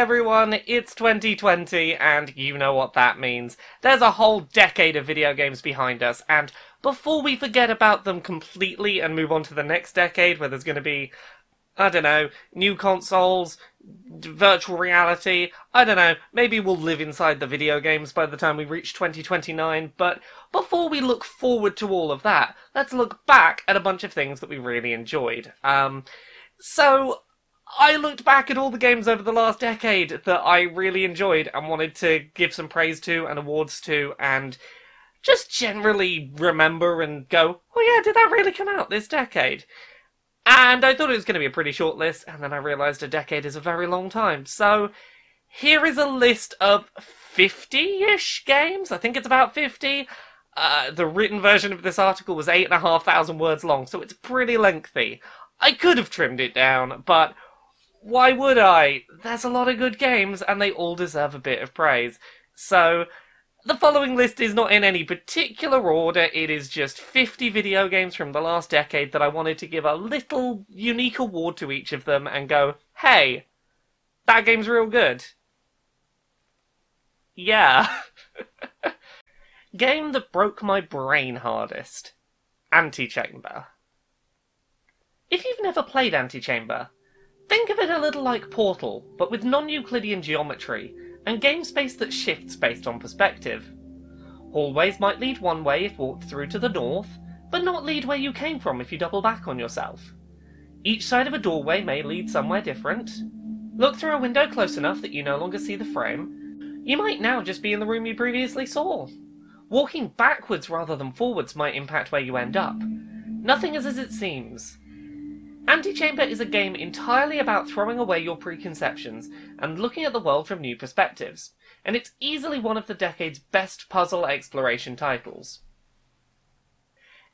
everyone, it's 2020, and you know what that means. There's a whole decade of video games behind us, and before we forget about them completely and move on to the next decade where there's going to be, I don't know, new consoles, virtual reality, I don't know, maybe we'll live inside the video games by the time we reach 2029, but before we look forward to all of that, let's look back at a bunch of things that we really enjoyed. Um, so, I looked back at all the games over the last decade that I really enjoyed and wanted to give some praise to and awards to and just generally remember and go, oh yeah, did that really come out this decade? And I thought it was going to be a pretty short list, and then I realised a decade is a very long time. So here is a list of 50 ish games. I think it's about 50. Uh, the written version of this article was 8,500 words long, so it's pretty lengthy. I could have trimmed it down, but why would I? There's a lot of good games, and they all deserve a bit of praise. So, the following list is not in any particular order, it is just 50 video games from the last decade that I wanted to give a little unique award to each of them and go, hey, that game's real good. Yeah. Game that broke my brain hardest Antichamber. If you've never played Antichamber, Think of it a little like Portal, but with non-Euclidean geometry, and game space that shifts based on perspective. Hallways might lead one way if walked through to the north, but not lead where you came from if you double back on yourself. Each side of a doorway may lead somewhere different. Look through a window close enough that you no longer see the frame. You might now just be in the room you previously saw. Walking backwards rather than forwards might impact where you end up. Nothing is as it seems. Antichamber is a game entirely about throwing away your preconceptions and looking at the world from new perspectives, and it's easily one of the decade's best puzzle exploration titles.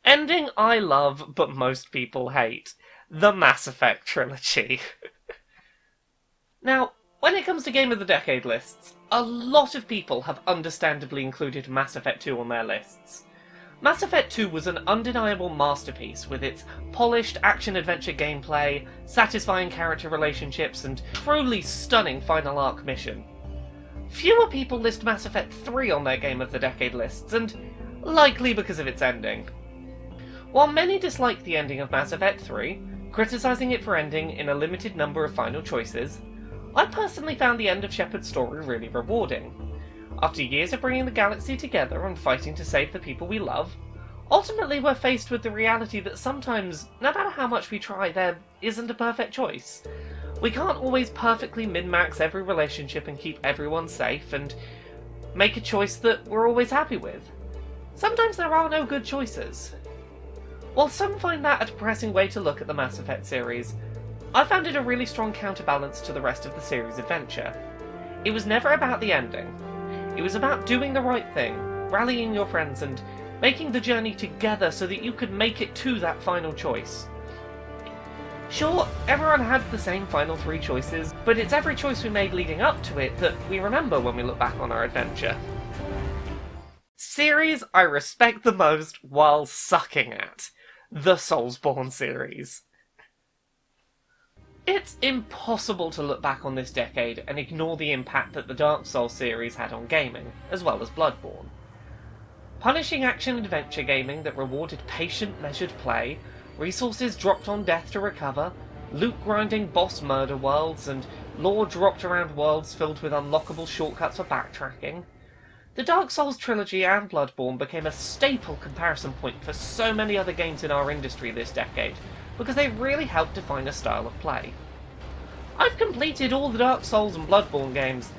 Ending I love, but most people hate. The Mass Effect trilogy. now, when it comes to Game of the Decade lists, a lot of people have understandably included Mass Effect 2 on their lists. Mass Effect 2 was an undeniable masterpiece with its polished action adventure gameplay, satisfying character relationships, and truly stunning final arc mission. Fewer people list Mass Effect 3 on their Game of the Decade lists, and likely because of its ending. While many dislike the ending of Mass Effect 3, criticising it for ending in a limited number of final choices, I personally found the end of Shepard's story really rewarding. After years of bringing the galaxy together and fighting to save the people we love, ultimately we're faced with the reality that sometimes, no matter how much we try, there isn't a perfect choice. We can't always perfectly min-max every relationship and keep everyone safe and make a choice that we're always happy with. Sometimes there are no good choices. While some find that a depressing way to look at the Mass Effect series, I found it a really strong counterbalance to the rest of the series' adventure. It was never about the ending, it was about doing the right thing, rallying your friends, and making the journey together so that you could make it to that final choice. Sure, everyone had the same final three choices, but it's every choice we made leading up to it that we remember when we look back on our adventure. Series I respect the most while sucking at. The Soulsborne series. It's impossible to look back on this decade and ignore the impact that the Dark Souls series had on gaming, as well as Bloodborne. Punishing action adventure gaming that rewarded patient, measured play, resources dropped on death to recover, loot grinding boss murder worlds, and lore dropped around worlds filled with unlockable shortcuts for backtracking. The Dark Souls trilogy and Bloodborne became a staple comparison point for so many other games in our industry this decade, because they really help define a style of play. I've completed all the Dark Souls and Bloodborne games,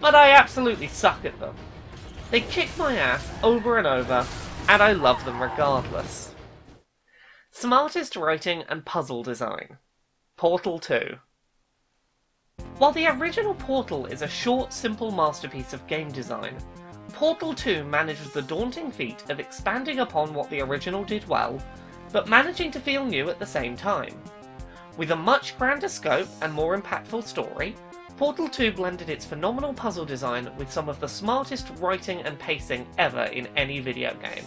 but I absolutely suck at them. They kick my ass over and over, and I love them regardless. Smartest writing and puzzle design. Portal 2. While the original Portal is a short, simple masterpiece of game design, Portal 2 manages the daunting feat of expanding upon what the original did well but managing to feel new at the same time. With a much grander scope and more impactful story, Portal 2 blended its phenomenal puzzle design with some of the smartest writing and pacing ever in any video game.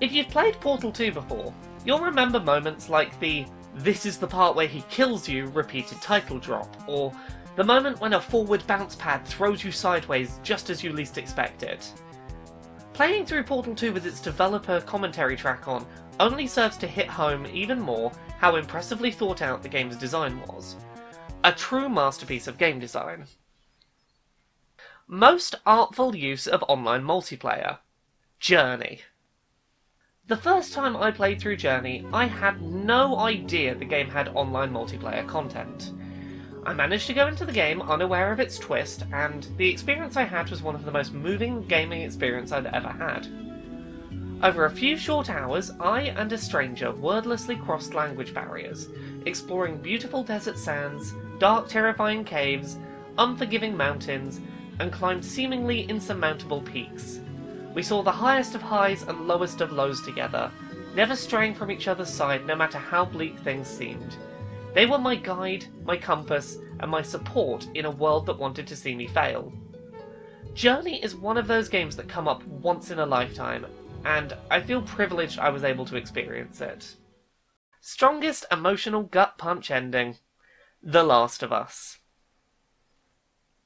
If you've played Portal 2 before, you'll remember moments like the this is the part where he kills you repeated title drop, or The moment when a forward bounce pad throws you sideways just as you least expect it. Playing through Portal 2 with its developer commentary track on only serves to hit home even more how impressively thought out the game's design was. A true masterpiece of game design. Most artful use of online multiplayer. Journey. The first time I played through Journey, I had no idea the game had online multiplayer content. I managed to go into the game unaware of its twist, and the experience I had was one of the most moving gaming experiences I'd ever had. Over a few short hours, I and a stranger wordlessly crossed language barriers, exploring beautiful desert sands, dark, terrifying caves, unforgiving mountains, and climbed seemingly insurmountable peaks. We saw the highest of highs and lowest of lows together, never straying from each other's side no matter how bleak things seemed. They were my guide, my compass, and my support in a world that wanted to see me fail. Journey is one of those games that come up once in a lifetime, and I feel privileged I was able to experience it. Strongest emotional gut punch ending The Last of Us.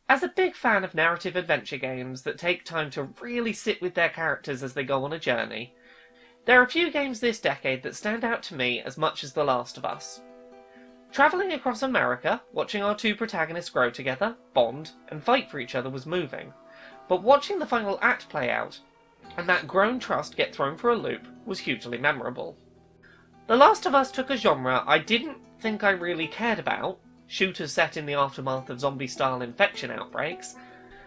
As a big fan of narrative adventure games that take time to really sit with their characters as they go on a journey, there are a few games this decade that stand out to me as much as The Last of Us. Travelling across America, watching our two protagonists grow together, bond, and fight for each other was moving. But watching the final act play out, and that grown trust get thrown for a loop, was hugely memorable. The Last of Us took a genre I didn't think I really cared about, shooters set in the aftermath of zombie style infection outbreaks,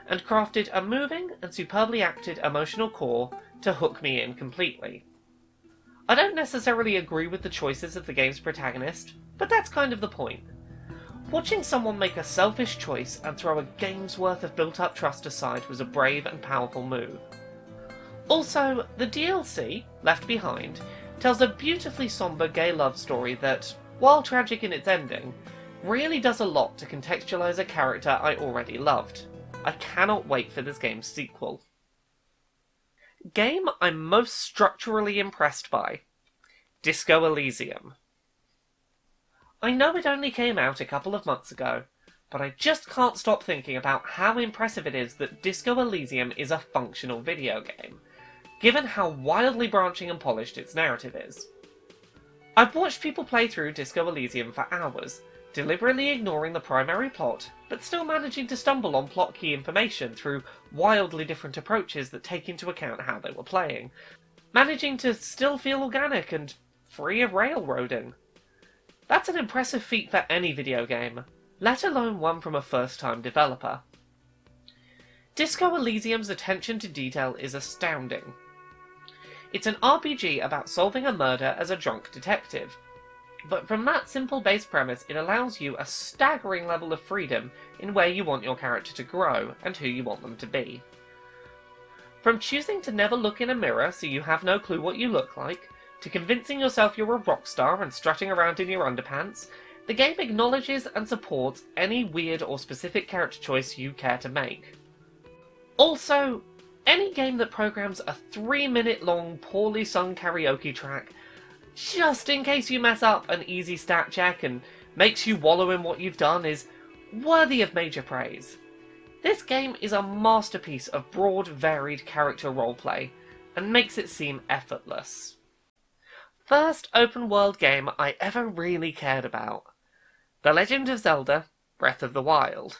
and crafted a moving and superbly acted emotional core to hook me in completely. I don't necessarily agree with the choices of the game's protagonist, but that's kind of the point. Watching someone make a selfish choice and throw a game's worth of built up trust aside was a brave and powerful move. Also, the DLC, Left Behind, tells a beautifully somber gay love story that, while tragic in its ending, really does a lot to contextualize a character I already loved. I cannot wait for this game's sequel. Game I'm most structurally impressed by Disco Elysium. I know it only came out a couple of months ago, but I just can't stop thinking about how impressive it is that Disco Elysium is a functional video game, given how wildly branching and polished its narrative is. I've watched people play through Disco Elysium for hours, deliberately ignoring the primary plot, but still managing to stumble on plot key information through wildly different approaches that take into account how they were playing, managing to still feel organic and free of railroading. That's an impressive feat for any video game, let alone one from a first time developer. Disco Elysium's attention to detail is astounding. It's an RPG about solving a murder as a drunk detective, but from that simple base premise, it allows you a staggering level of freedom in where you want your character to grow and who you want them to be. From choosing to never look in a mirror so you have no clue what you look like, to convincing yourself you're a rock star and strutting around in your underpants, the game acknowledges and supports any weird or specific character choice you care to make. Also, any game that programs a three minute long, poorly sung karaoke track just in case you mess up an easy stat check and makes you wallow in what you've done is worthy of major praise. This game is a masterpiece of broad, varied character roleplay, and makes it seem effortless. First open world game I ever really cared about The Legend of Zelda Breath of the Wild.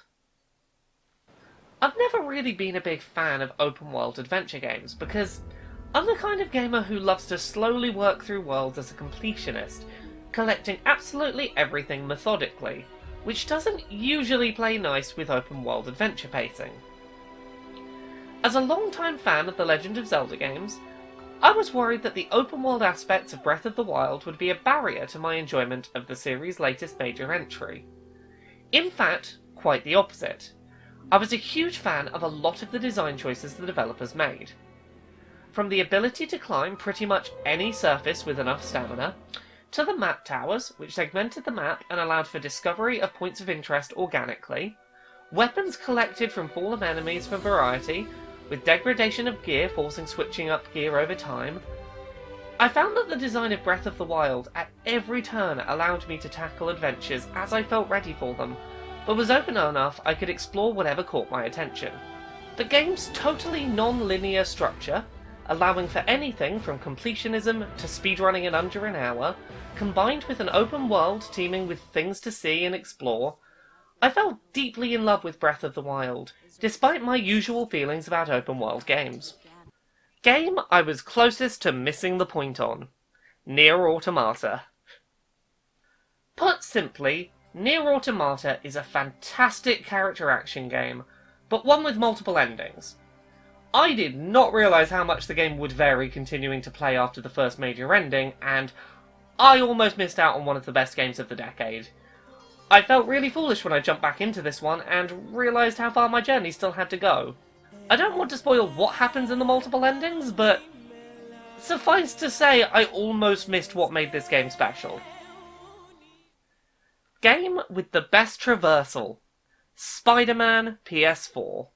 I've never really been a big fan of open world adventure games because I'm the kind of gamer who loves to slowly work through worlds as a completionist, collecting absolutely everything methodically, which doesn't usually play nice with open world adventure pacing. As a long-time fan of the Legend of Zelda games, I was worried that the open world aspects of Breath of the Wild would be a barrier to my enjoyment of the series' latest major entry. In fact, quite the opposite. I was a huge fan of a lot of the design choices the developers made. From the ability to climb pretty much any surface with enough stamina, to the map towers, which segmented the map and allowed for discovery of points of interest organically, weapons collected from fallen enemies for variety, with degradation of gear forcing switching up gear over time. I found that the design of Breath of the Wild at every turn allowed me to tackle adventures as I felt ready for them, but was open enough I could explore whatever caught my attention. The game's totally non-linear structure, allowing for anything from completionism to speedrunning in under an hour, combined with an open world teeming with things to see and explore, I fell deeply in love with Breath of the Wild, despite my usual feelings about open world games. Game I was closest to missing the point on. Nier Automata. Put simply, Nier Automata is a fantastic character action game, but one with multiple endings. I did not realise how much the game would vary continuing to play after the first major ending, and I almost missed out on one of the best games of the decade. I felt really foolish when I jumped back into this one and realised how far my journey still had to go. I don't want to spoil what happens in the multiple endings, but suffice to say, I almost missed what made this game special. Game with the best traversal Spider Man PS4.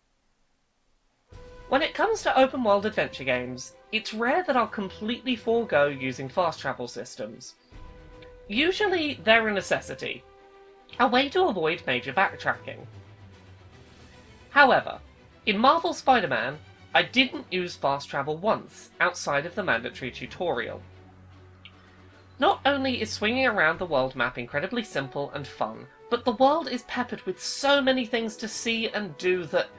When it comes to open world adventure games, it's rare that I'll completely forego using fast travel systems. Usually, they're a necessity, a way to avoid major backtracking. However, in Marvel Spider-Man, I didn't use fast travel once, outside of the mandatory tutorial. Not only is swinging around the world map incredibly simple and fun, but the world is peppered with so many things to see and do that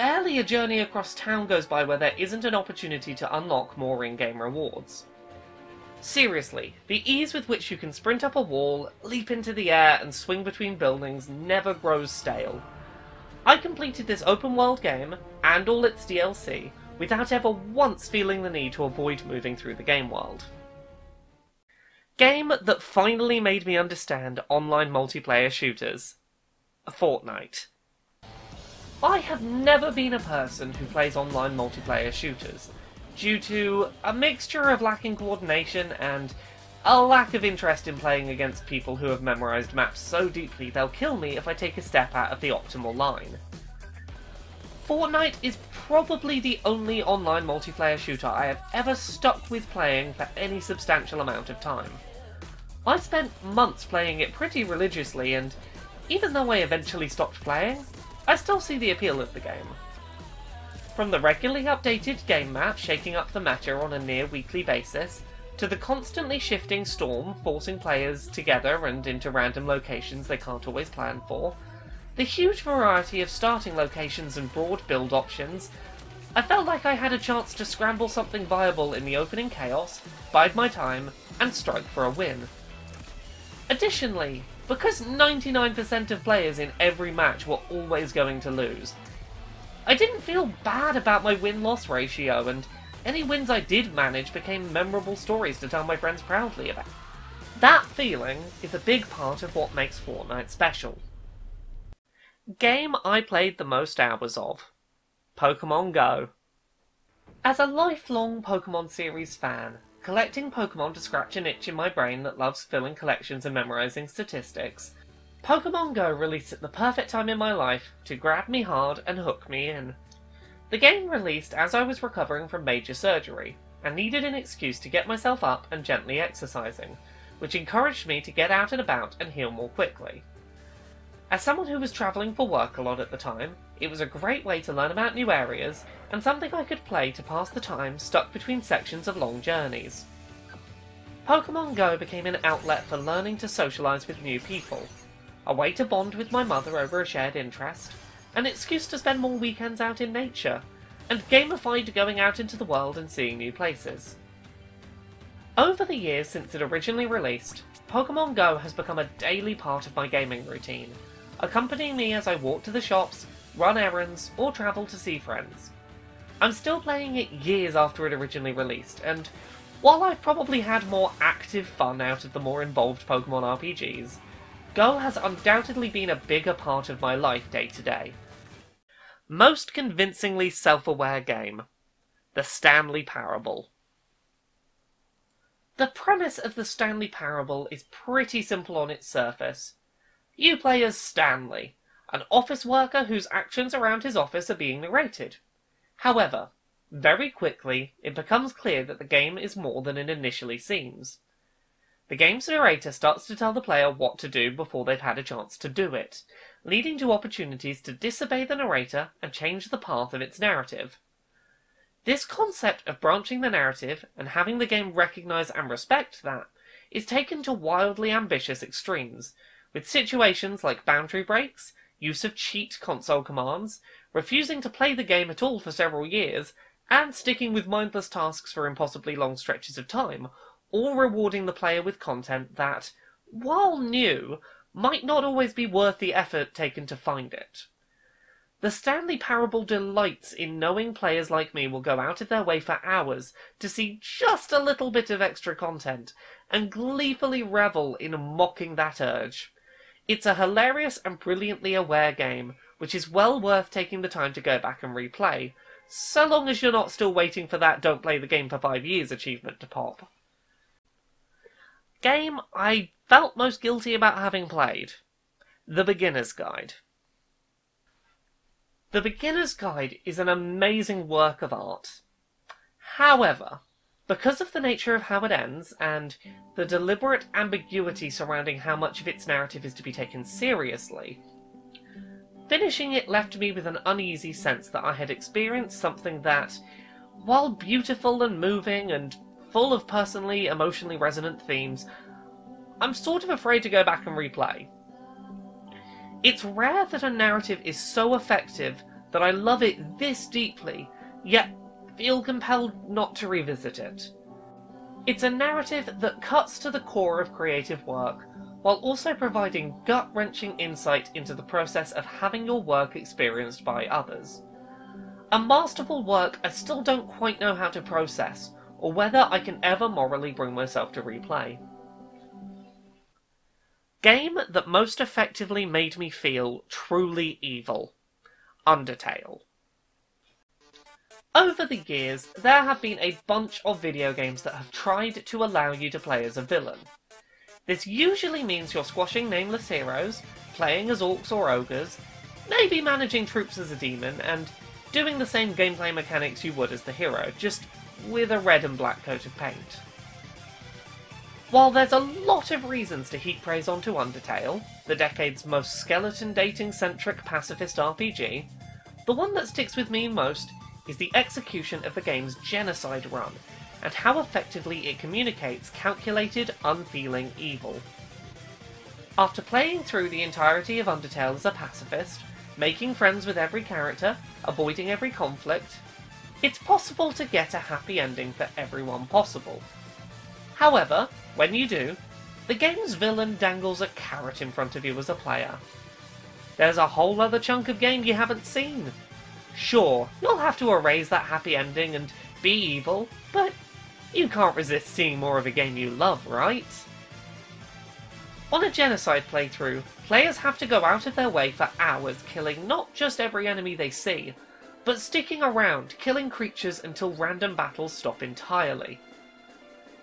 barely a journey across town goes by where there isn't an opportunity to unlock more in-game rewards. Seriously, the ease with which you can sprint up a wall, leap into the air, and swing between buildings never grows stale. I completed this open world game, and all its DLC, without ever once feeling the need to avoid moving through the game world. Game that finally made me understand online multiplayer shooters. Fortnite. I have never been a person who plays online multiplayer shooters, due to a mixture of lacking coordination and a lack of interest in playing against people who have memorized maps so deeply they'll kill me if I take a step out of the optimal line. Fortnite is probably the only online multiplayer shooter I have ever stuck with playing for any substantial amount of time. I spent months playing it pretty religiously, and even though I eventually stopped playing, I still see the appeal of the game. From the regularly updated game map shaking up the matter on a near weekly basis, to the constantly shifting storm forcing players together and into random locations they can't always plan for, the huge variety of starting locations and broad build options, I felt like I had a chance to scramble something viable in the opening chaos, bide my time, and strike for a win. Additionally, because 99% of players in every match were always going to lose, I didn't feel bad about my win-loss ratio, and any wins I did manage became memorable stories to tell my friends proudly about. That feeling is a big part of what makes Fortnite special. Game I played the most hours of Pokemon Go. As a lifelong Pokemon series fan, collecting Pokemon to scratch an itch in my brain that loves filling collections and memorizing statistics, Pokemon Go released at the perfect time in my life to grab me hard and hook me in. The game released as I was recovering from major surgery, and needed an excuse to get myself up and gently exercising, which encouraged me to get out and about and heal more quickly. As someone who was travelling for work a lot at the time, it was a great way to learn about new areas, and something I could play to pass the time stuck between sections of long journeys. Pokemon Go became an outlet for learning to socialise with new people, a way to bond with my mother over a shared interest, an excuse to spend more weekends out in nature, and gamified going out into the world and seeing new places. Over the years since it originally released, Pokemon Go has become a daily part of my gaming routine, accompanying me as I walk to the shops, run errands, or travel to see friends. I'm still playing it years after it originally released, and while I've probably had more active fun out of the more involved Pokemon RPGs, Go has undoubtedly been a bigger part of my life day to day. Most convincingly self aware game The Stanley Parable. The premise of the Stanley Parable is pretty simple on its surface. You play as Stanley, an office worker whose actions around his office are being narrated. However, very quickly it becomes clear that the game is more than it initially seems. The game's narrator starts to tell the player what to do before they've had a chance to do it, leading to opportunities to disobey the narrator and change the path of its narrative. This concept of branching the narrative and having the game recognize and respect that is taken to wildly ambitious extremes, with situations like boundary breaks, use of cheat console commands, refusing to play the game at all for several years, and sticking with mindless tasks for impossibly long stretches of time, all rewarding the player with content that, while new, might not always be worth the effort taken to find it. The Stanley Parable delights in knowing players like me will go out of their way for hours to see just a little bit of extra content, and gleefully revel in mocking that urge. It's a hilarious and brilliantly aware game, which is well worth taking the time to go back and replay, so long as you're not still waiting for that don't play the game for five years achievement to pop. Game I felt most guilty about having played The Beginner's Guide. The Beginner's Guide is an amazing work of art. However, because of the nature of how it ends, and the deliberate ambiguity surrounding how much of its narrative is to be taken seriously, finishing it left me with an uneasy sense that I had experienced something that, while beautiful and moving and full of personally emotionally resonant themes, I'm sort of afraid to go back and replay. It's rare that a narrative is so effective that I love it this deeply, yet feel compelled not to revisit it. It's a narrative that cuts to the core of creative work, while also providing gut wrenching insight into the process of having your work experienced by others. A masterful work I still don't quite know how to process, or whether I can ever morally bring myself to replay. Game that most effectively made me feel truly evil Undertale. Over the years, there have been a bunch of video games that have tried to allow you to play as a villain. This usually means you're squashing nameless heroes, playing as orcs or ogres, maybe managing troops as a demon, and doing the same gameplay mechanics you would as the hero, just with a red and black coat of paint. While there's a lot of reasons to heap praise onto Undertale, the decade's most skeleton dating centric pacifist RPG, the one that sticks with me most is the execution of the game's genocide run, and how effectively it communicates calculated, unfeeling evil. After playing through the entirety of Undertale as a pacifist, making friends with every character, avoiding every conflict, it's possible to get a happy ending for everyone possible. However, when you do, the game's villain dangles a carrot in front of you as a player. There's a whole other chunk of game you haven't seen. Sure, you'll have to erase that happy ending and be evil, but you can't resist seeing more of a game you love, right? On a genocide playthrough, players have to go out of their way for hours killing not just every enemy they see, but sticking around, killing creatures until random battles stop entirely.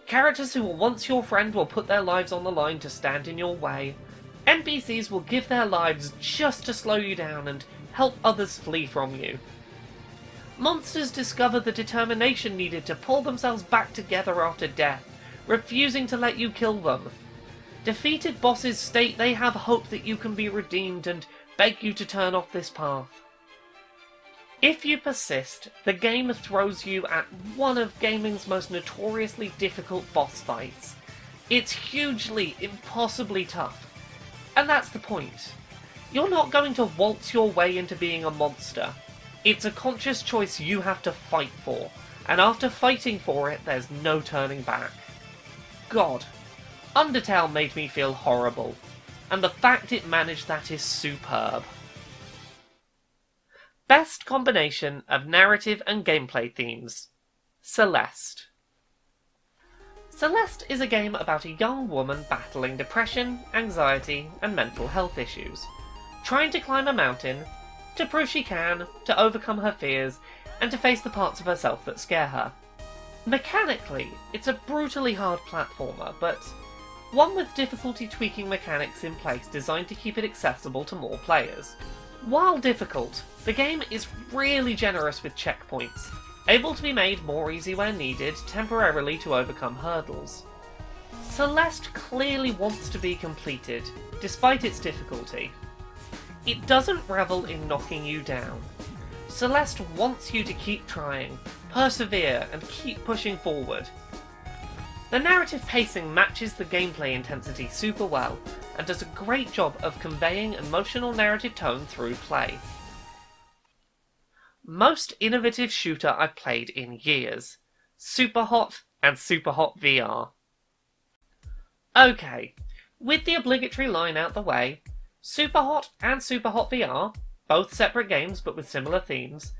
Characters who were once your friend will put their lives on the line to stand in your way. NPCs will give their lives just to slow you down and help others flee from you. Monsters discover the determination needed to pull themselves back together after death, refusing to let you kill them. Defeated bosses state they have hope that you can be redeemed and beg you to turn off this path. If you persist, the game throws you at one of gaming's most notoriously difficult boss fights. It's hugely, impossibly tough. And that's the point. You're not going to waltz your way into being a monster. It's a conscious choice you have to fight for, and after fighting for it, there's no turning back. God, Undertale made me feel horrible, and the fact it managed that is superb. Best combination of narrative and gameplay themes Celeste. Celeste is a game about a young woman battling depression, anxiety, and mental health issues, trying to climb a mountain, to prove she can, to overcome her fears, and to face the parts of herself that scare her. Mechanically, it's a brutally hard platformer, but one with difficulty tweaking mechanics in place designed to keep it accessible to more players. While difficult, the game is really generous with checkpoints, able to be made more easy where needed temporarily to overcome hurdles. Celeste clearly wants to be completed, despite its difficulty. It doesn't revel in knocking you down. Celeste wants you to keep trying, persevere, and keep pushing forward. The narrative pacing matches the gameplay intensity super well, and does a great job of conveying emotional narrative tone through play. Most innovative shooter I've played in years. Superhot and Superhot VR. Okay, with the obligatory line out the way, Superhot and Superhot VR, both separate games but with similar themes,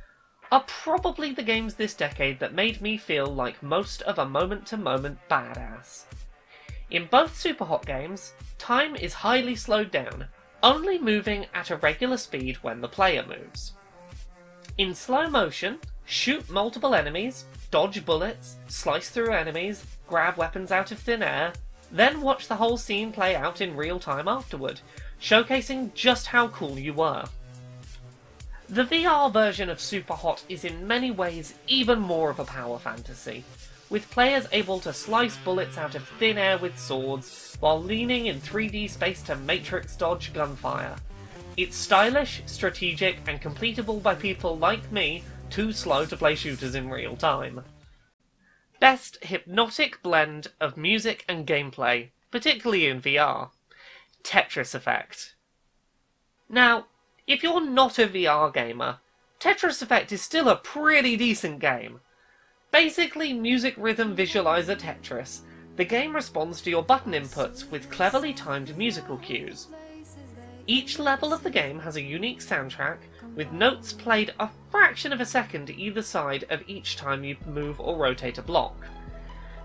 are probably the games this decade that made me feel like most of a moment to moment badass. In both Superhot games, time is highly slowed down, only moving at a regular speed when the player moves. In slow motion, shoot multiple enemies, dodge bullets, slice through enemies, grab weapons out of thin air, then watch the whole scene play out in real time afterward, showcasing just how cool you were. The VR version of Superhot is in many ways even more of a power fantasy, with players able to slice bullets out of thin air with swords while leaning in 3D space to matrix dodge gunfire. It's stylish, strategic, and completable by people like me too slow to play shooters in real time. Best hypnotic blend of music and gameplay, particularly in VR. Tetris Effect. Now, if you're not a VR gamer, Tetris Effect is still a pretty decent game. Basically, music rhythm visualizer Tetris, the game responds to your button inputs with cleverly timed musical cues. Each level of the game has a unique soundtrack, with notes played a fraction of a second either side of each time you move or rotate a block.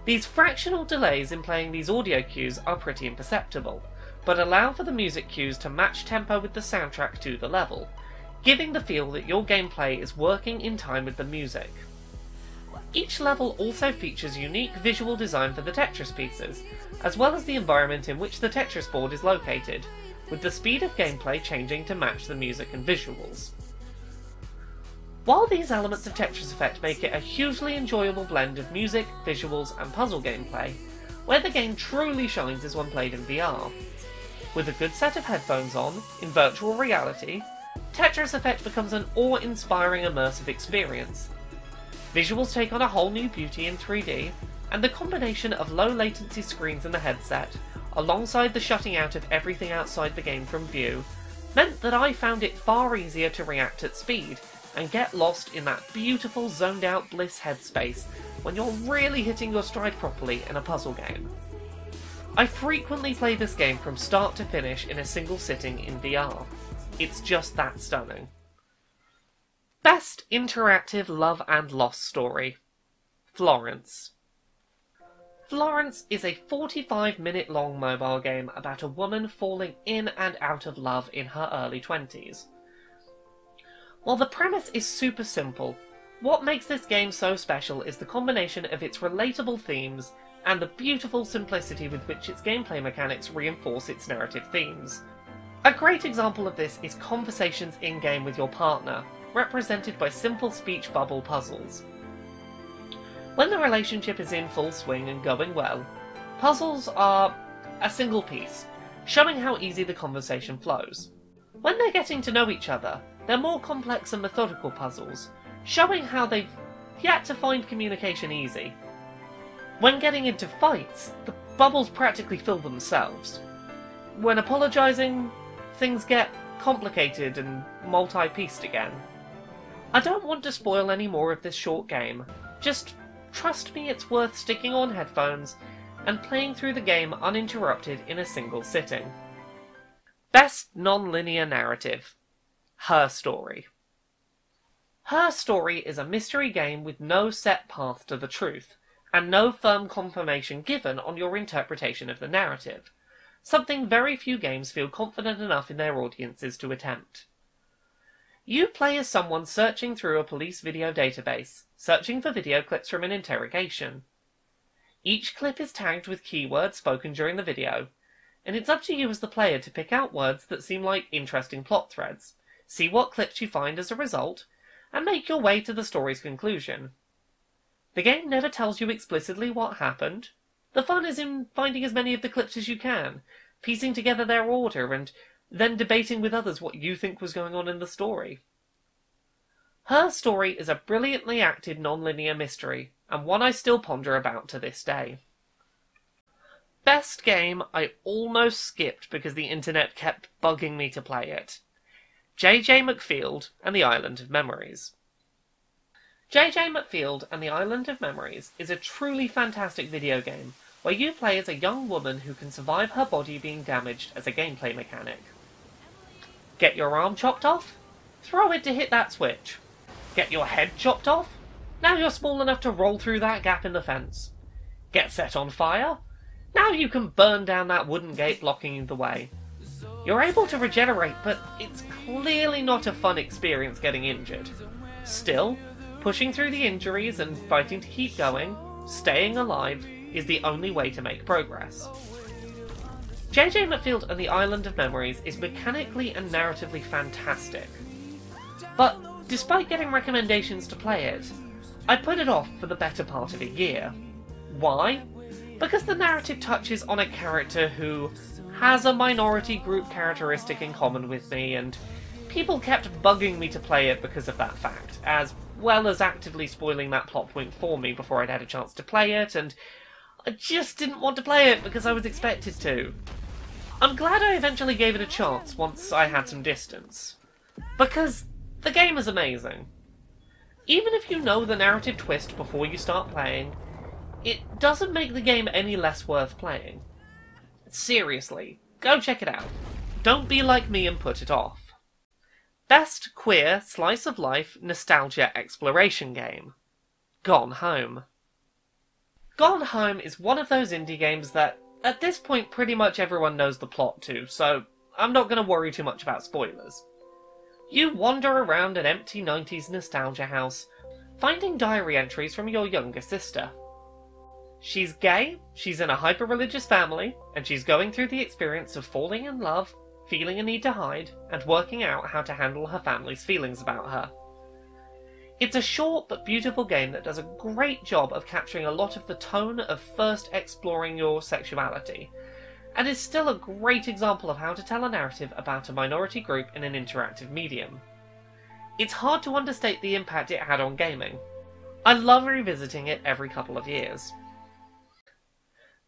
These fractional delays in playing these audio cues are pretty imperceptible, but allow for the music cues to match tempo with the soundtrack to the level, giving the feel that your gameplay is working in time with the music. Each level also features unique visual design for the Tetris pieces, as well as the environment in which the Tetris board is located, with the speed of gameplay changing to match the music and visuals. While these elements of Tetris Effect make it a hugely enjoyable blend of music, visuals, and puzzle gameplay, where the game truly shines is when played in VR, with a good set of headphones on, in virtual reality, Tetris Effect becomes an awe-inspiring immersive experience. Visuals take on a whole new beauty in 3D, and the combination of low latency screens in the headset, alongside the shutting out of everything outside the game from view, meant that I found it far easier to react at speed and get lost in that beautiful zoned out bliss headspace when you're really hitting your stride properly in a puzzle game. I frequently play this game from start to finish in a single sitting in VR. It's just that stunning. Best Interactive Love and Loss Story Florence. Florence is a 45 minute long mobile game about a woman falling in and out of love in her early 20s. While the premise is super simple, what makes this game so special is the combination of its relatable themes and the beautiful simplicity with which its gameplay mechanics reinforce its narrative themes. A great example of this is conversations in game with your partner, represented by simple speech bubble puzzles. When the relationship is in full swing and going well, puzzles are a single piece, showing how easy the conversation flows. When they're getting to know each other, they're more complex and methodical puzzles, showing how they've yet to find communication easy, when getting into fights, the bubbles practically fill themselves. When apologising, things get complicated and multi-pieced again. I don't want to spoil any more of this short game, just trust me it's worth sticking on headphones and playing through the game uninterrupted in a single sitting. Best non-linear narrative. Her Story. Her Story is a mystery game with no set path to the truth and no firm confirmation given on your interpretation of the narrative, something very few games feel confident enough in their audiences to attempt. You play as someone searching through a police video database, searching for video clips from an interrogation. Each clip is tagged with keywords spoken during the video, and it's up to you as the player to pick out words that seem like interesting plot threads, see what clips you find as a result, and make your way to the story's conclusion. The game never tells you explicitly what happened. The fun is in finding as many of the clips as you can, piecing together their order, and then debating with others what you think was going on in the story. Her story is a brilliantly acted non-linear mystery, and one I still ponder about to this day. Best game I almost skipped because the internet kept bugging me to play it. JJ Macfield and the Island of Memories. JJ Macfield and the Island of Memories is a truly fantastic video game where you play as a young woman who can survive her body being damaged as a gameplay mechanic. Get your arm chopped off? Throw it to hit that switch. Get your head chopped off? Now you're small enough to roll through that gap in the fence. Get set on fire? Now you can burn down that wooden gate blocking the way. You're able to regenerate, but it's clearly not a fun experience getting injured. Still, pushing through the injuries and fighting to keep going, staying alive, is the only way to make progress. JJ Macfield and the Island of Memories is mechanically and narratively fantastic. But despite getting recommendations to play it, I put it off for the better part of a year. Why? Because the narrative touches on a character who has a minority group characteristic in common with me, and people kept bugging me to play it because of that fact, as well as actively spoiling that plot point for me before I'd had a chance to play it, and I just didn't want to play it because I was expected to. I'm glad I eventually gave it a chance once I had some distance. Because the game is amazing. Even if you know the narrative twist before you start playing, it doesn't make the game any less worth playing. Seriously, go check it out. Don't be like me and put it off. Best queer slice of life nostalgia exploration game. Gone Home. Gone Home is one of those indie games that, at this point, pretty much everyone knows the plot to, so I'm not going to worry too much about spoilers. You wander around an empty 90s nostalgia house, finding diary entries from your younger sister. She's gay, she's in a hyper religious family, and she's going through the experience of falling in love, feeling a need to hide, and working out how to handle her family's feelings about her. It's a short but beautiful game that does a great job of capturing a lot of the tone of first exploring your sexuality, and is still a great example of how to tell a narrative about a minority group in an interactive medium. It's hard to understate the impact it had on gaming. I love revisiting it every couple of years.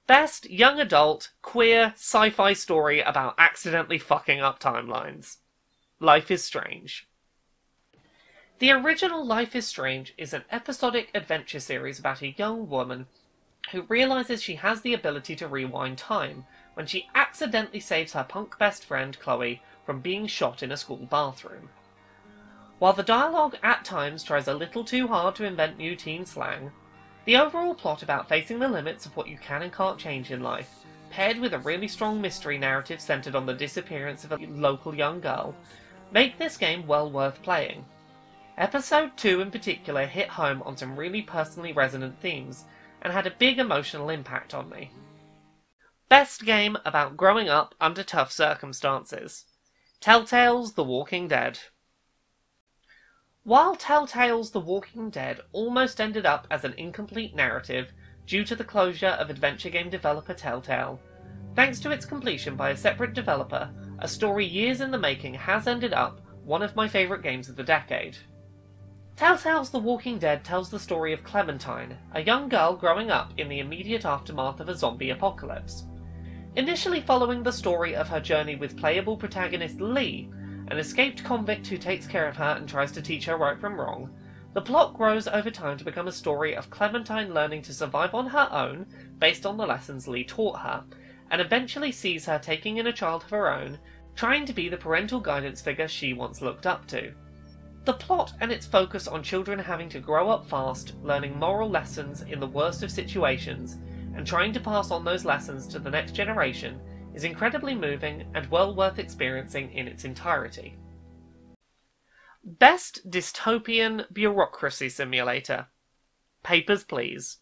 Best young adult queer sci fi story about accidentally fucking up timelines. Life is Strange. The original Life is Strange is an episodic adventure series about a young woman who realizes she has the ability to rewind time when she accidentally saves her punk best friend Chloe from being shot in a school bathroom. While the dialogue at times tries a little too hard to invent new teen slang, the overall plot about facing the limits of what you can and can't change in life, paired with a really strong mystery narrative centered on the disappearance of a local young girl, make this game well worth playing. Episode 2 in particular hit home on some really personally resonant themes and had a big emotional impact on me. Best game about growing up under tough circumstances Telltale's The Walking Dead. While Telltale's The Walking Dead almost ended up as an incomplete narrative due to the closure of adventure game developer Telltale, thanks to its completion by a separate developer, a story years in the making has ended up one of my favourite games of the decade. Telltale's The Walking Dead tells the story of Clementine, a young girl growing up in the immediate aftermath of a zombie apocalypse. Initially following the story of her journey with playable protagonist Lee, an escaped convict who takes care of her and tries to teach her right from wrong, the plot grows over time to become a story of Clementine learning to survive on her own based on the lessons Lee taught her, and eventually sees her taking in a child of her own, trying to be the parental guidance figure she once looked up to. The plot and its focus on children having to grow up fast, learning moral lessons in the worst of situations, and trying to pass on those lessons to the next generation is incredibly moving and well worth experiencing in its entirety. Best Dystopian Bureaucracy Simulator Papers, Please.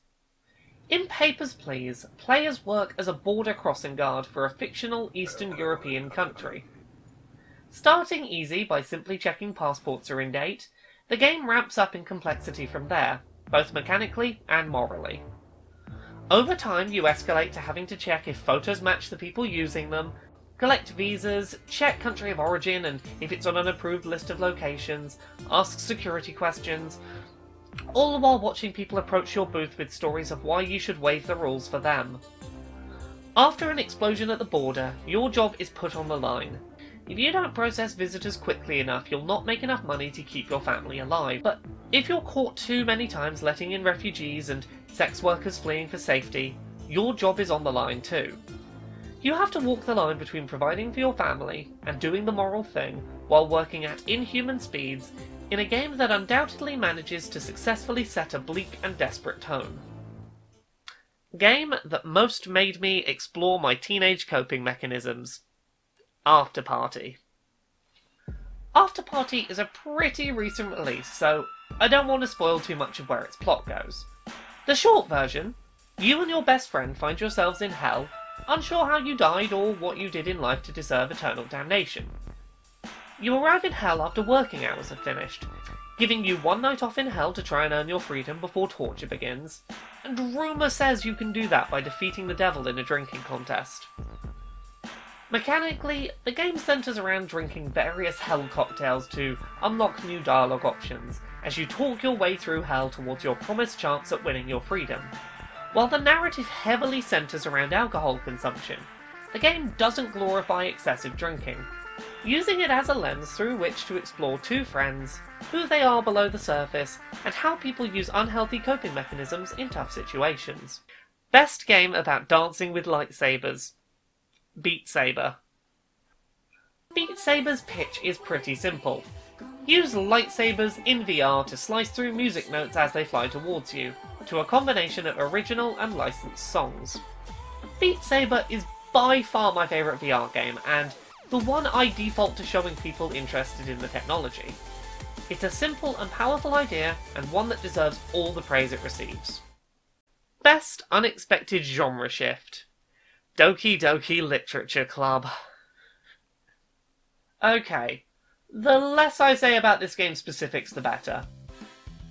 In Papers, Please, players work as a border crossing guard for a fictional Eastern European country. Starting easy by simply checking passports are in date, the game ramps up in complexity from there, both mechanically and morally. Over time, you escalate to having to check if photos match the people using them, collect visas, check country of origin and if it's on an approved list of locations, ask security questions, all while watching people approach your booth with stories of why you should waive the rules for them. After an explosion at the border, your job is put on the line. If you don't process visitors quickly enough, you'll not make enough money to keep your family alive. But if you're caught too many times letting in refugees and sex workers fleeing for safety, your job is on the line too. You have to walk the line between providing for your family and doing the moral thing while working at inhuman speeds in a game that undoubtedly manages to successfully set a bleak and desperate tone. Game that most made me explore my teenage coping mechanisms. After Party. After Party is a pretty recent release, so I don't want to spoil too much of where its plot goes. The short version you and your best friend find yourselves in hell, unsure how you died or what you did in life to deserve eternal damnation. You arrive in hell after working hours have finished, giving you one night off in hell to try and earn your freedom before torture begins, and rumour says you can do that by defeating the devil in a drinking contest. Mechanically, the game centres around drinking various hell cocktails to unlock new dialogue options as you talk your way through hell towards your promised chance at winning your freedom. While the narrative heavily centres around alcohol consumption, the game doesn't glorify excessive drinking, using it as a lens through which to explore two friends, who they are below the surface, and how people use unhealthy coping mechanisms in tough situations. Best game about dancing with lightsabers Beat Saber. Beat Saber's pitch is pretty simple. Use lightsabers in VR to slice through music notes as they fly towards you, to a combination of original and licensed songs. Beat Saber is by far my favourite VR game, and the one I default to showing people interested in the technology. It's a simple and powerful idea, and one that deserves all the praise it receives. Best Unexpected Genre Shift Doki Doki Literature Club. Okay, the less I say about this game's specifics, the better.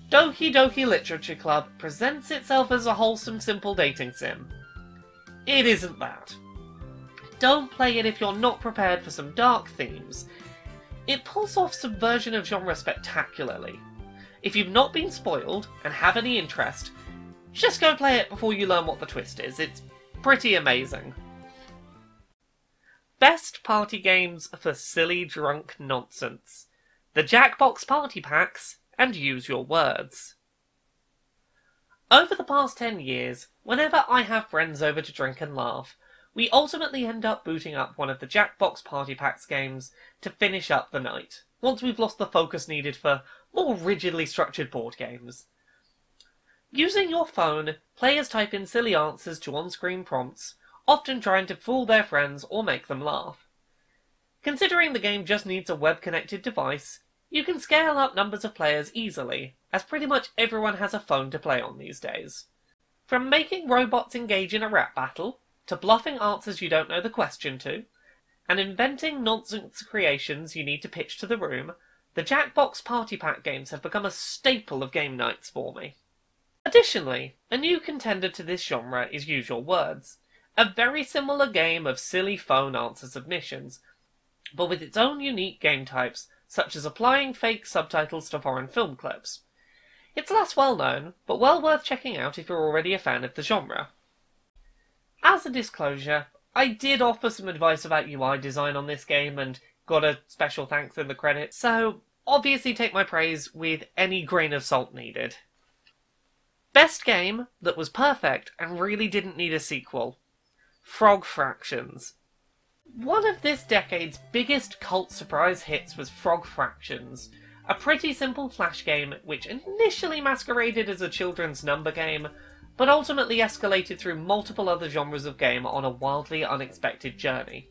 Doki Doki Literature Club presents itself as a wholesome, simple dating sim. It isn't that. Don't play it if you're not prepared for some dark themes. It pulls off subversion of genre spectacularly. If you've not been spoiled and have any interest, just go play it before you learn what the twist is. It's pretty amazing. Best party games for silly drunk nonsense. The Jackbox Party Packs and Use Your Words. Over the past 10 years, whenever I have friends over to drink and laugh, we ultimately end up booting up one of the Jackbox Party Packs games to finish up the night, once we've lost the focus needed for more rigidly structured board games. Using your phone, players type in silly answers to on screen prompts, often trying to fool their friends or make them laugh. Considering the game just needs a web connected device, you can scale up numbers of players easily, as pretty much everyone has a phone to play on these days. From making robots engage in a rap battle, to bluffing answers you don't know the question to, and inventing nonsense creations you need to pitch to the room, the Jackbox Party Pack games have become a staple of game nights for me. Additionally, a new contender to this genre is Use Your Words, a very similar game of silly phone answer submissions, but with its own unique game types, such as applying fake subtitles to foreign film clips. It's less well known, but well worth checking out if you're already a fan of the genre. As a disclosure, I did offer some advice about UI design on this game and got a special thanks in the credits, so obviously take my praise with any grain of salt needed. Best game that was perfect and really didn't need a sequel. Frog Fractions. One of this decade's biggest cult surprise hits was Frog Fractions, a pretty simple flash game which initially masqueraded as a children's number game, but ultimately escalated through multiple other genres of game on a wildly unexpected journey.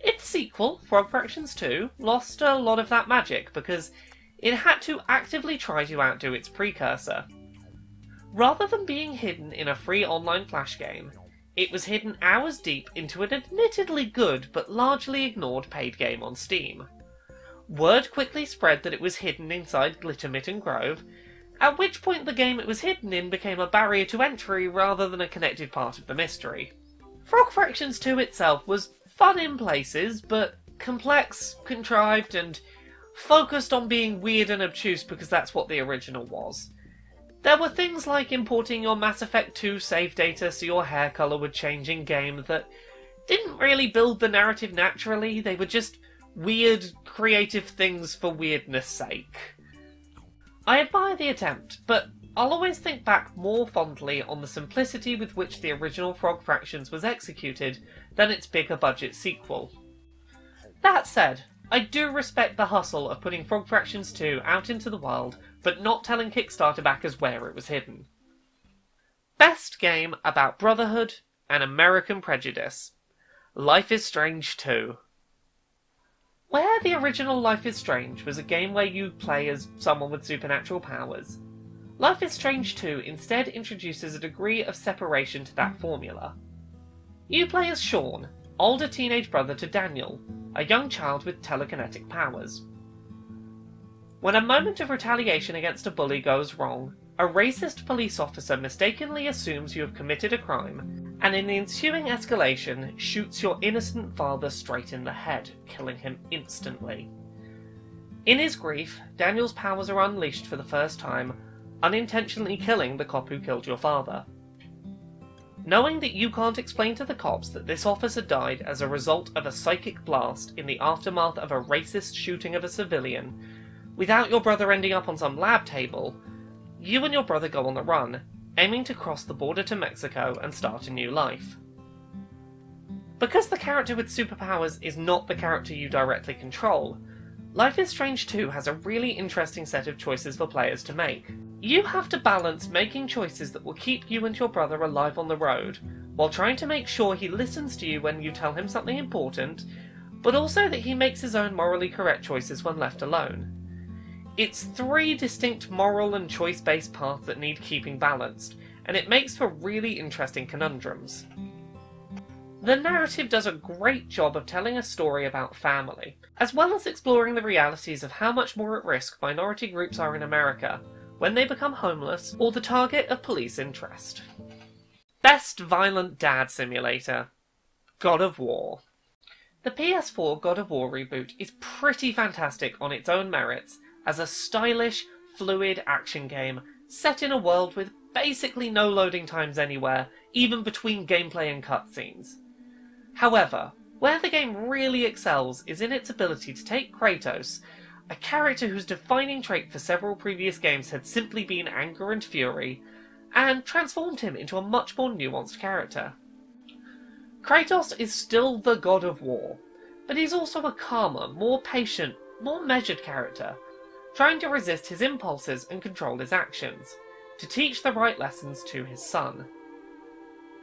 Its sequel, Frog Fractions 2, lost a lot of that magic because it had to actively try to outdo its precursor. Rather than being hidden in a free online flash game, it was hidden hours deep into an admittedly good but largely ignored paid game on Steam. Word quickly spread that it was hidden inside Glittermitten Grove, at which point the game it was hidden in became a barrier to entry rather than a connected part of the mystery. Frog Fractions 2 itself was fun in places, but complex, contrived, and focused on being weird and obtuse because that's what the original was. There were things like importing your Mass Effect 2 save data so your hair colour would change in game that didn't really build the narrative naturally, they were just weird, creative things for weirdness sake. I admire the attempt, but I'll always think back more fondly on the simplicity with which the original Frog Fractions was executed than its bigger budget sequel. That said, I do respect the hustle of putting Frog Fractions 2 out into the world, but not telling Kickstarter backers where it was hidden. Best game about brotherhood and American prejudice. Life is Strange 2. Where the original Life is Strange was a game where you play as someone with supernatural powers, Life is Strange 2 instead introduces a degree of separation to that formula. You play as Sean, older teenage brother to Daniel, a young child with telekinetic powers. When a moment of retaliation against a bully goes wrong, a racist police officer mistakenly assumes you have committed a crime, and in the ensuing escalation, shoots your innocent father straight in the head, killing him instantly. In his grief, Daniel's powers are unleashed for the first time, unintentionally killing the cop who killed your father. Knowing that you can't explain to the cops that this officer died as a result of a psychic blast in the aftermath of a racist shooting of a civilian, without your brother ending up on some lab table, you and your brother go on the run, aiming to cross the border to Mexico and start a new life. Because the character with superpowers is not the character you directly control, Life is Strange 2 has a really interesting set of choices for players to make. You have to balance making choices that will keep you and your brother alive on the road, while trying to make sure he listens to you when you tell him something important, but also that he makes his own morally correct choices when left alone. It's three distinct moral and choice based paths that need keeping balanced, and it makes for really interesting conundrums. The narrative does a great job of telling a story about family, as well as exploring the realities of how much more at risk minority groups are in America, when they become homeless or the target of police interest. Best Violent Dad Simulator God of War. The PS4 God of War reboot is pretty fantastic on its own merits as a stylish, fluid action game set in a world with basically no loading times anywhere, even between gameplay and cutscenes. However, where the game really excels is in its ability to take Kratos a character whose defining trait for several previous games had simply been anger and fury, and transformed him into a much more nuanced character. Kratos is still the god of war, but he's also a calmer, more patient, more measured character, trying to resist his impulses and control his actions, to teach the right lessons to his son.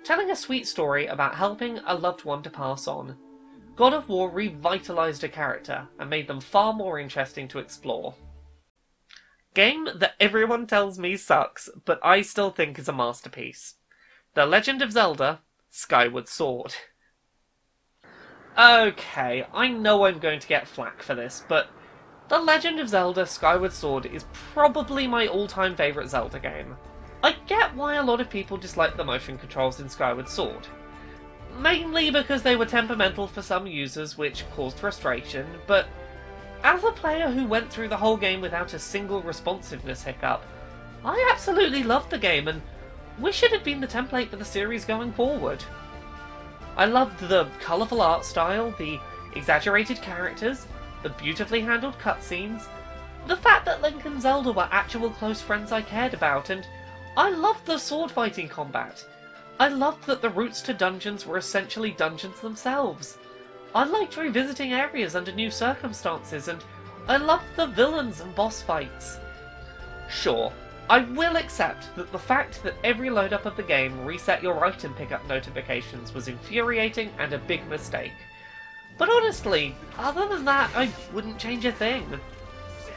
Telling a sweet story about helping a loved one to pass on, God of War revitalized a character and made them far more interesting to explore. Game that everyone tells me sucks, but I still think is a masterpiece. The Legend of Zelda Skyward Sword. Okay, I know I'm going to get flack for this, but The Legend of Zelda Skyward Sword is probably my all time favourite Zelda game. I get why a lot of people dislike the motion controls in Skyward Sword mainly because they were temperamental for some users, which caused frustration, but as a player who went through the whole game without a single responsiveness hiccup, I absolutely loved the game and wish it had been the template for the series going forward. I loved the colourful art style, the exaggerated characters, the beautifully handled cutscenes, the fact that Link and Zelda were actual close friends I cared about, and I loved the sword fighting combat. I loved that the routes to dungeons were essentially dungeons themselves. I liked revisiting areas under new circumstances, and I loved the villains and boss fights. Sure, I will accept that the fact that every load up of the game reset your item pickup notifications was infuriating and a big mistake. But honestly, other than that, I wouldn't change a thing.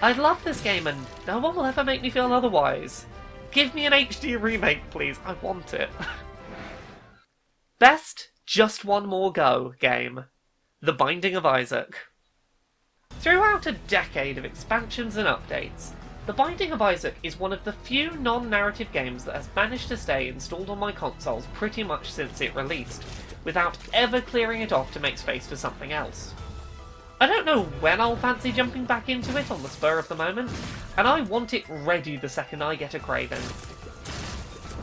I love this game and no one will ever make me feel otherwise. Give me an HD remake, please. I want it. Best Just One More Go game The Binding of Isaac. Throughout a decade of expansions and updates, The Binding of Isaac is one of the few non narrative games that has managed to stay installed on my consoles pretty much since it released, without ever clearing it off to make space for something else. I don't know when I'll fancy jumping back into it on the spur of the moment, and I want it ready the second I get a craving.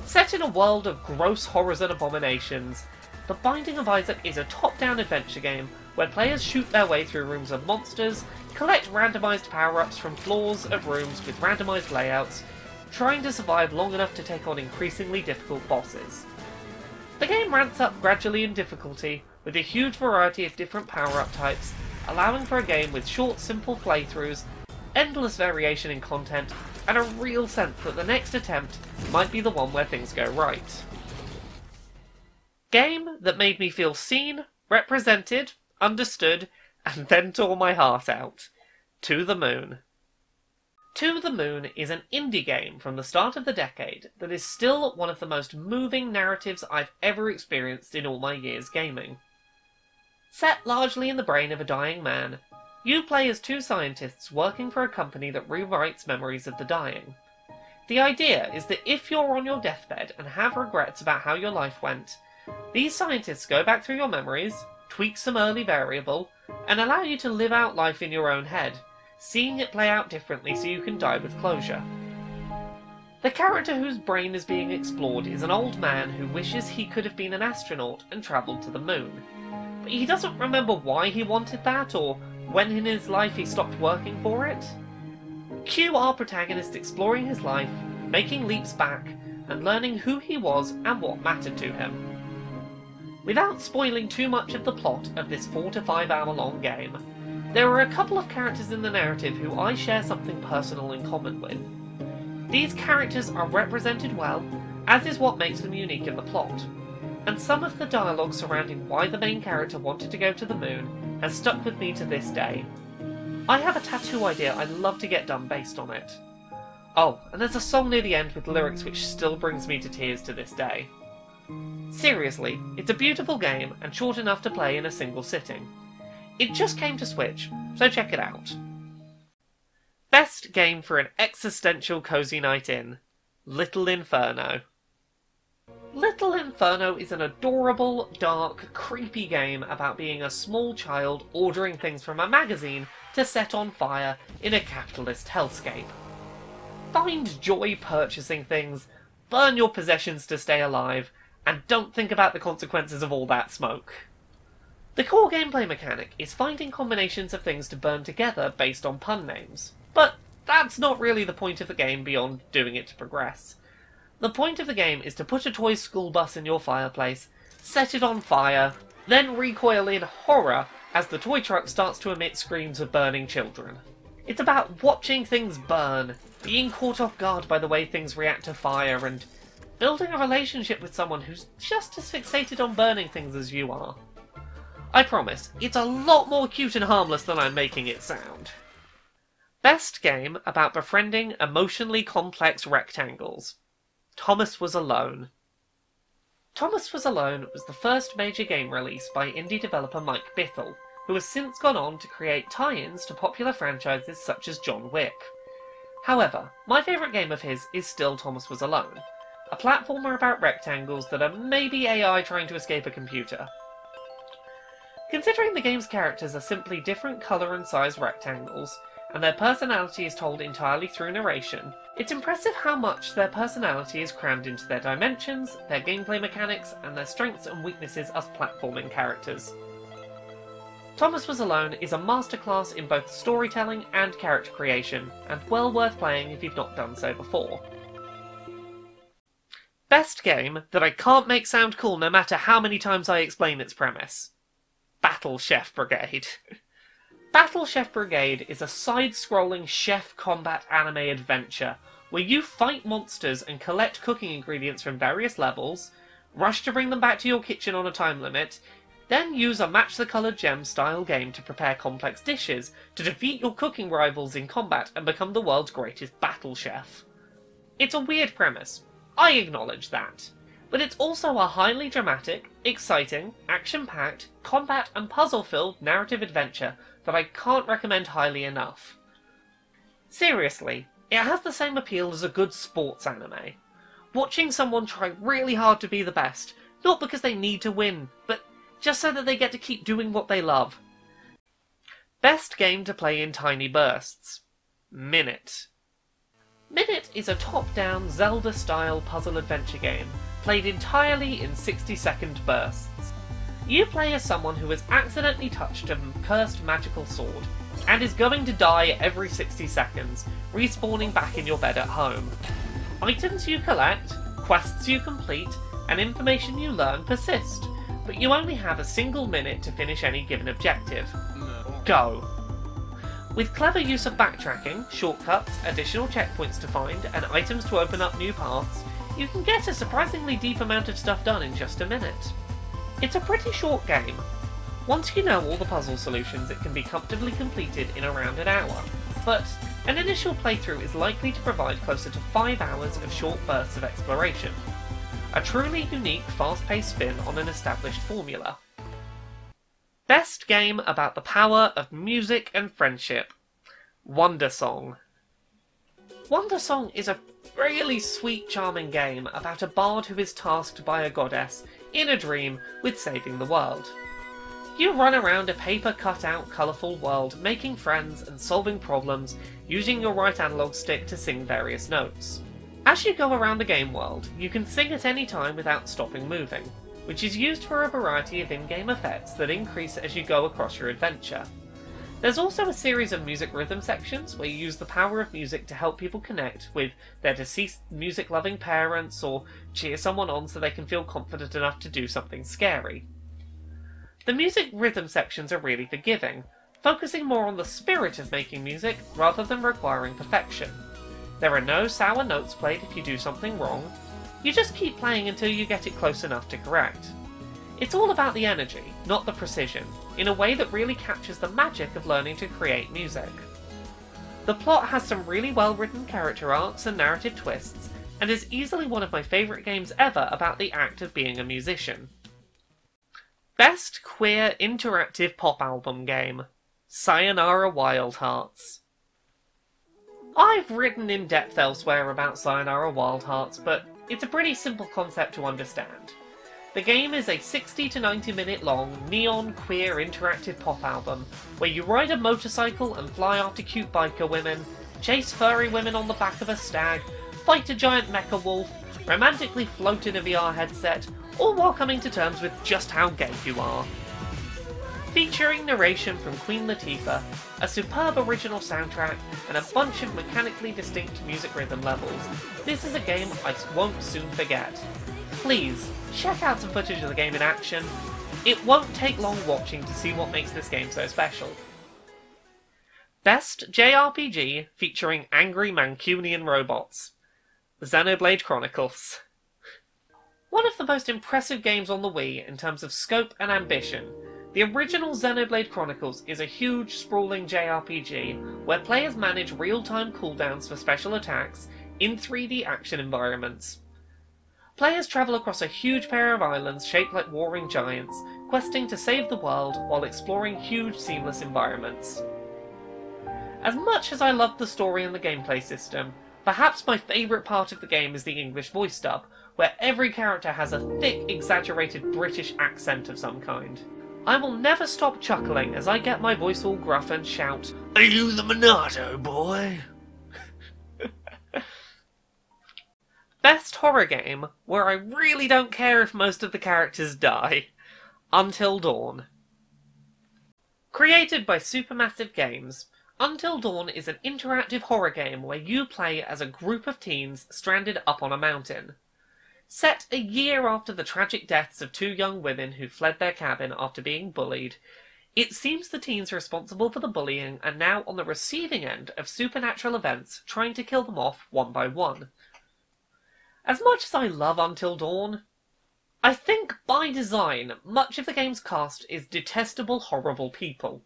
Set in a world of gross horrors and abominations, The Binding of Isaac is a top-down adventure game where players shoot their way through rooms of monsters, collect randomised power-ups from floors of rooms with randomised layouts, trying to survive long enough to take on increasingly difficult bosses. The game ramps up gradually in difficulty, with a huge variety of different power-up types, allowing for a game with short, simple playthroughs, endless variation in content, and a real sense that the next attempt might be the one where things go right. Game that made me feel seen, represented, understood, and then tore my heart out. To the Moon. To the Moon is an indie game from the start of the decade that is still one of the most moving narratives I've ever experienced in all my years gaming. Set largely in the brain of a dying man, you play as two scientists working for a company that rewrites memories of the dying. The idea is that if you're on your deathbed and have regrets about how your life went, these scientists go back through your memories, tweak some early variable, and allow you to live out life in your own head, seeing it play out differently so you can die with closure. The character whose brain is being explored is an old man who wishes he could have been an astronaut and travelled to the moon. But he doesn't remember why he wanted that or when in his life he stopped working for it. Cue our protagonist exploring his life, making leaps back, and learning who he was and what mattered to him. Without spoiling too much of the plot of this 4 to 5 hour long game, there are a couple of characters in the narrative who I share something personal in common with. These characters are represented well, as is what makes them unique in the plot, and some of the dialogue surrounding why the main character wanted to go to the moon has stuck with me to this day. I have a tattoo idea I'd love to get done based on it. Oh, and there's a song near the end with lyrics which still brings me to tears to this day. Seriously, it's a beautiful game and short enough to play in a single sitting. It just came to Switch, so check it out. Best game for an existential cozy night in Little Inferno. Little Inferno is an adorable, dark, creepy game about being a small child ordering things from a magazine to set on fire in a capitalist hellscape. Find joy purchasing things, burn your possessions to stay alive, and don't think about the consequences of all that smoke. The core gameplay mechanic is finding combinations of things to burn together based on pun names. But that's not really the point of the game beyond doing it to progress. The point of the game is to put a toy school bus in your fireplace, set it on fire, then recoil in horror as the toy truck starts to emit screams of burning children. It's about watching things burn, being caught off guard by the way things react to fire, and building a relationship with someone who's just as fixated on burning things as you are. I promise, it's a lot more cute and harmless than I'm making it sound. Best game about befriending emotionally complex rectangles. Thomas Was Alone. Thomas Was Alone was the first major game release by indie developer Mike Bithell, who has since gone on to create tie-ins to popular franchises such as John Wick. However, my favourite game of his is still Thomas Was Alone, a platformer about rectangles that are maybe AI trying to escape a computer. Considering the game's characters are simply different colour and size rectangles, and their personality is told entirely through narration, it's impressive how much their personality is crammed into their dimensions, their gameplay mechanics, and their strengths and weaknesses as platforming characters. Thomas Was Alone is a masterclass in both storytelling and character creation, and well worth playing if you've not done so before. Best game that I can't make sound cool no matter how many times I explain its premise. Battle Chef Brigade. Battle Chef Brigade is a side-scrolling chef combat anime adventure where you fight monsters and collect cooking ingredients from various levels, rush to bring them back to your kitchen on a time limit, then use a match the coloured gem style game to prepare complex dishes to defeat your cooking rivals in combat and become the world's greatest battle chef. It's a weird premise, I acknowledge that. But it's also a highly dramatic, exciting, action packed, combat and puzzle filled narrative adventure that I can't recommend highly enough. Seriously, it has the same appeal as a good sports anime. Watching someone try really hard to be the best, not because they need to win, but just so that they get to keep doing what they love. Best game to play in tiny bursts. Minute. Minute is a top-down Zelda-style puzzle adventure game, played entirely in 60-second bursts. You play as someone who has accidentally touched a cursed magical sword, and is going to die every 60 seconds, respawning back in your bed at home. Items you collect, quests you complete, and information you learn persist, but you only have a single minute to finish any given objective. Go! With clever use of backtracking, shortcuts, additional checkpoints to find, and items to open up new paths, you can get a surprisingly deep amount of stuff done in just a minute. It's a pretty short game. Once you know all the puzzle solutions, it can be comfortably completed in around an hour, but an initial playthrough is likely to provide closer to 5 hours of short bursts of exploration. A truly unique, fast-paced spin on an established formula. Best game about the power of music and friendship. Wandersong. Wonder Song is a really sweet, charming game about a bard who is tasked by a goddess, in a dream, with saving the world. You run around a paper cut out colourful world, making friends and solving problems, using your right analog stick to sing various notes. As you go around the game world, you can sing at any time without stopping moving, which is used for a variety of in-game effects that increase as you go across your adventure. There's also a series of music rhythm sections where you use the power of music to help people connect with their deceased music loving parents or cheer someone on so they can feel confident enough to do something scary. The music rhythm sections are really forgiving, focusing more on the spirit of making music rather than requiring perfection. There are no sour notes played if you do something wrong. You just keep playing until you get it close enough to correct. It's all about the energy, not the precision, in a way that really captures the magic of learning to create music. The plot has some really well written character arcs and narrative twists, and is easily one of my favourite games ever about the act of being a musician. Best Queer Interactive Pop Album Game Sayonara Wild Hearts. I've written in depth elsewhere about Sayonara Wild Hearts, but it's a pretty simple concept to understand. The game is a 60 to 90 minute long, neon queer interactive pop album where you ride a motorcycle and fly after cute biker women, chase furry women on the back of a stag, fight a giant mecha wolf, romantically float in a VR headset, all while coming to terms with just how gay you are featuring narration from Queen Latifah, a superb original soundtrack, and a bunch of mechanically distinct music rhythm levels. This is a game I won't soon forget. Please, check out some footage of the game in action. It won't take long watching to see what makes this game so special. Best JRPG featuring angry Mancunian robots. Xenoblade Chronicles. One of the most impressive games on the Wii in terms of scope and ambition, the original Xenoblade Chronicles is a huge, sprawling JRPG where players manage real time cooldowns for special attacks in 3D action environments. Players travel across a huge pair of islands shaped like warring giants, questing to save the world while exploring huge, seamless environments. As much as I love the story and the gameplay system, perhaps my favourite part of the game is the English voice dub, where every character has a thick, exaggerated British accent of some kind. I will never stop chuckling as I get my voice all gruff and shout, Are you the Monado boy? Best horror game where I really don't care if most of the characters die. Until Dawn. Created by Supermassive Games, Until Dawn is an interactive horror game where you play as a group of teens stranded up on a mountain. Set a year after the tragic deaths of two young women who fled their cabin after being bullied, it seems the teens responsible for the bullying are now on the receiving end of supernatural events trying to kill them off one by one. As much as I love Until Dawn, I think by design much of the game's cast is detestable, horrible people.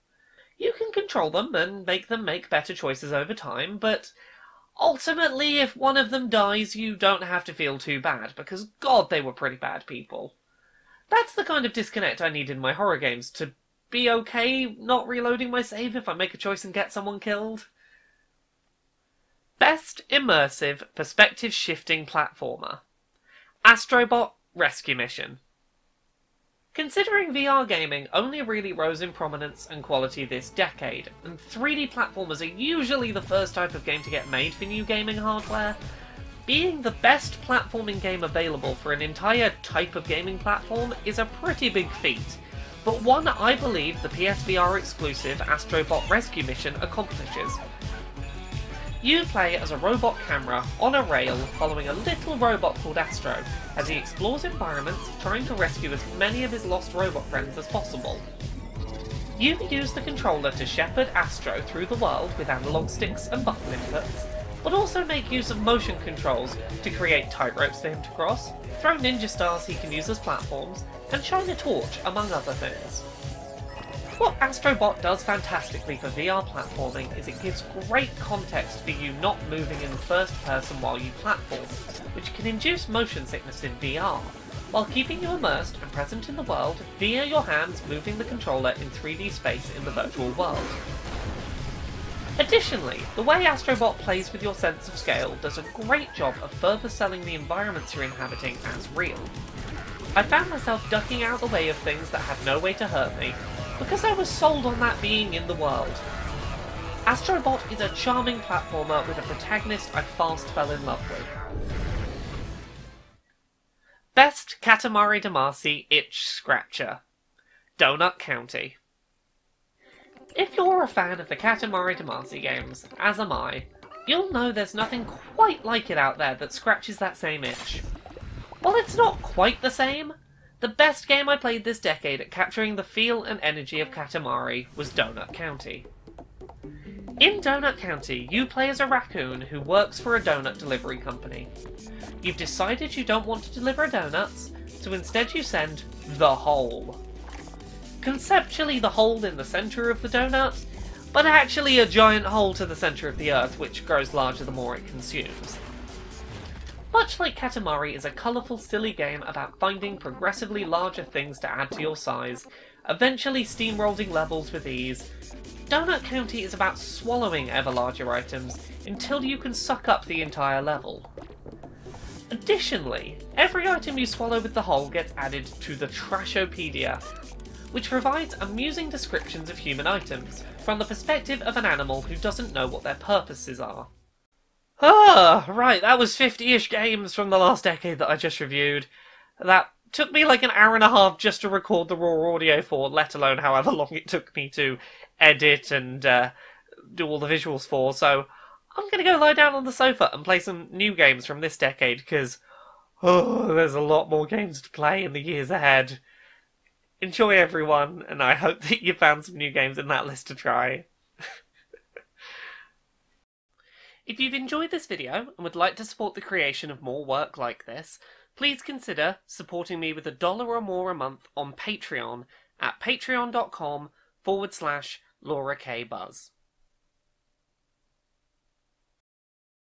You can control them and make them make better choices over time, but ultimately, if one of them dies, you don't have to feel too bad, because god, they were pretty bad people. That's the kind of disconnect I need in my horror games, to be okay not reloading my save if I make a choice and get someone killed. Best Immersive Perspective Shifting Platformer Astrobot Rescue Mission Considering VR gaming only really rose in prominence and quality this decade, and 3D platformers are usually the first type of game to get made for new gaming hardware, being the best platforming game available for an entire type of gaming platform is a pretty big feat, but one I believe the PSVR exclusive Astrobot Rescue Mission accomplishes. You play as a robot camera on a rail following a little robot called Astro as he explores environments trying to rescue as many of his lost robot friends as possible. You use the controller to shepherd Astro through the world with analog sticks and button inputs, but also make use of motion controls to create tightropes for him to cross, throw ninja stars he can use as platforms, and shine a torch, among other things. What Astrobot does fantastically for VR platforming is it gives great context for you not moving in first person while you platform, which can induce motion sickness in VR, while keeping you immersed and present in the world via your hands moving the controller in 3D space in the virtual world. Additionally, the way Astrobot plays with your sense of scale does a great job of further selling the environments you're inhabiting as real. I found myself ducking out the way of things that had no way to hurt me, because I was sold on that being in the world. Astrobot is a charming platformer with a protagonist I fast fell in love with. Best Katamari Damacy Itch Scratcher Donut County if you're a fan of the Katamari Damacy games, as am I, you'll know there's nothing quite like it out there that scratches that same itch. While it's not quite the same, the best game I played this decade at capturing the feel and energy of Katamari was Donut County. In Donut County, you play as a raccoon who works for a donut delivery company. You've decided you don't want to deliver donuts, so instead you send the hole conceptually the hole in the centre of the donut, but actually a giant hole to the centre of the Earth which grows larger the more it consumes. Much like Katamari is a colourful, silly game about finding progressively larger things to add to your size, eventually steamrolling levels with ease, Donut County is about swallowing ever larger items until you can suck up the entire level. Additionally, every item you swallow with the hole gets added to the Trashopedia, which provides amusing descriptions of human items from the perspective of an animal who doesn't know what their purposes are. Ah, right, that was 50 ish games from the last decade that I just reviewed. That took me like an hour and a half just to record the raw audio for, let alone however long it took me to edit and uh, do all the visuals for, so I'm gonna go lie down on the sofa and play some new games from this decade because, oh, there's a lot more games to play in the years ahead enjoy everyone, and I hope that you found some new games in that list to try. If you've enjoyed this video and would like to support the creation of more work like this, please consider supporting me with a dollar or more a month on Patreon at patreon.com forward slash Laura K. Buzz.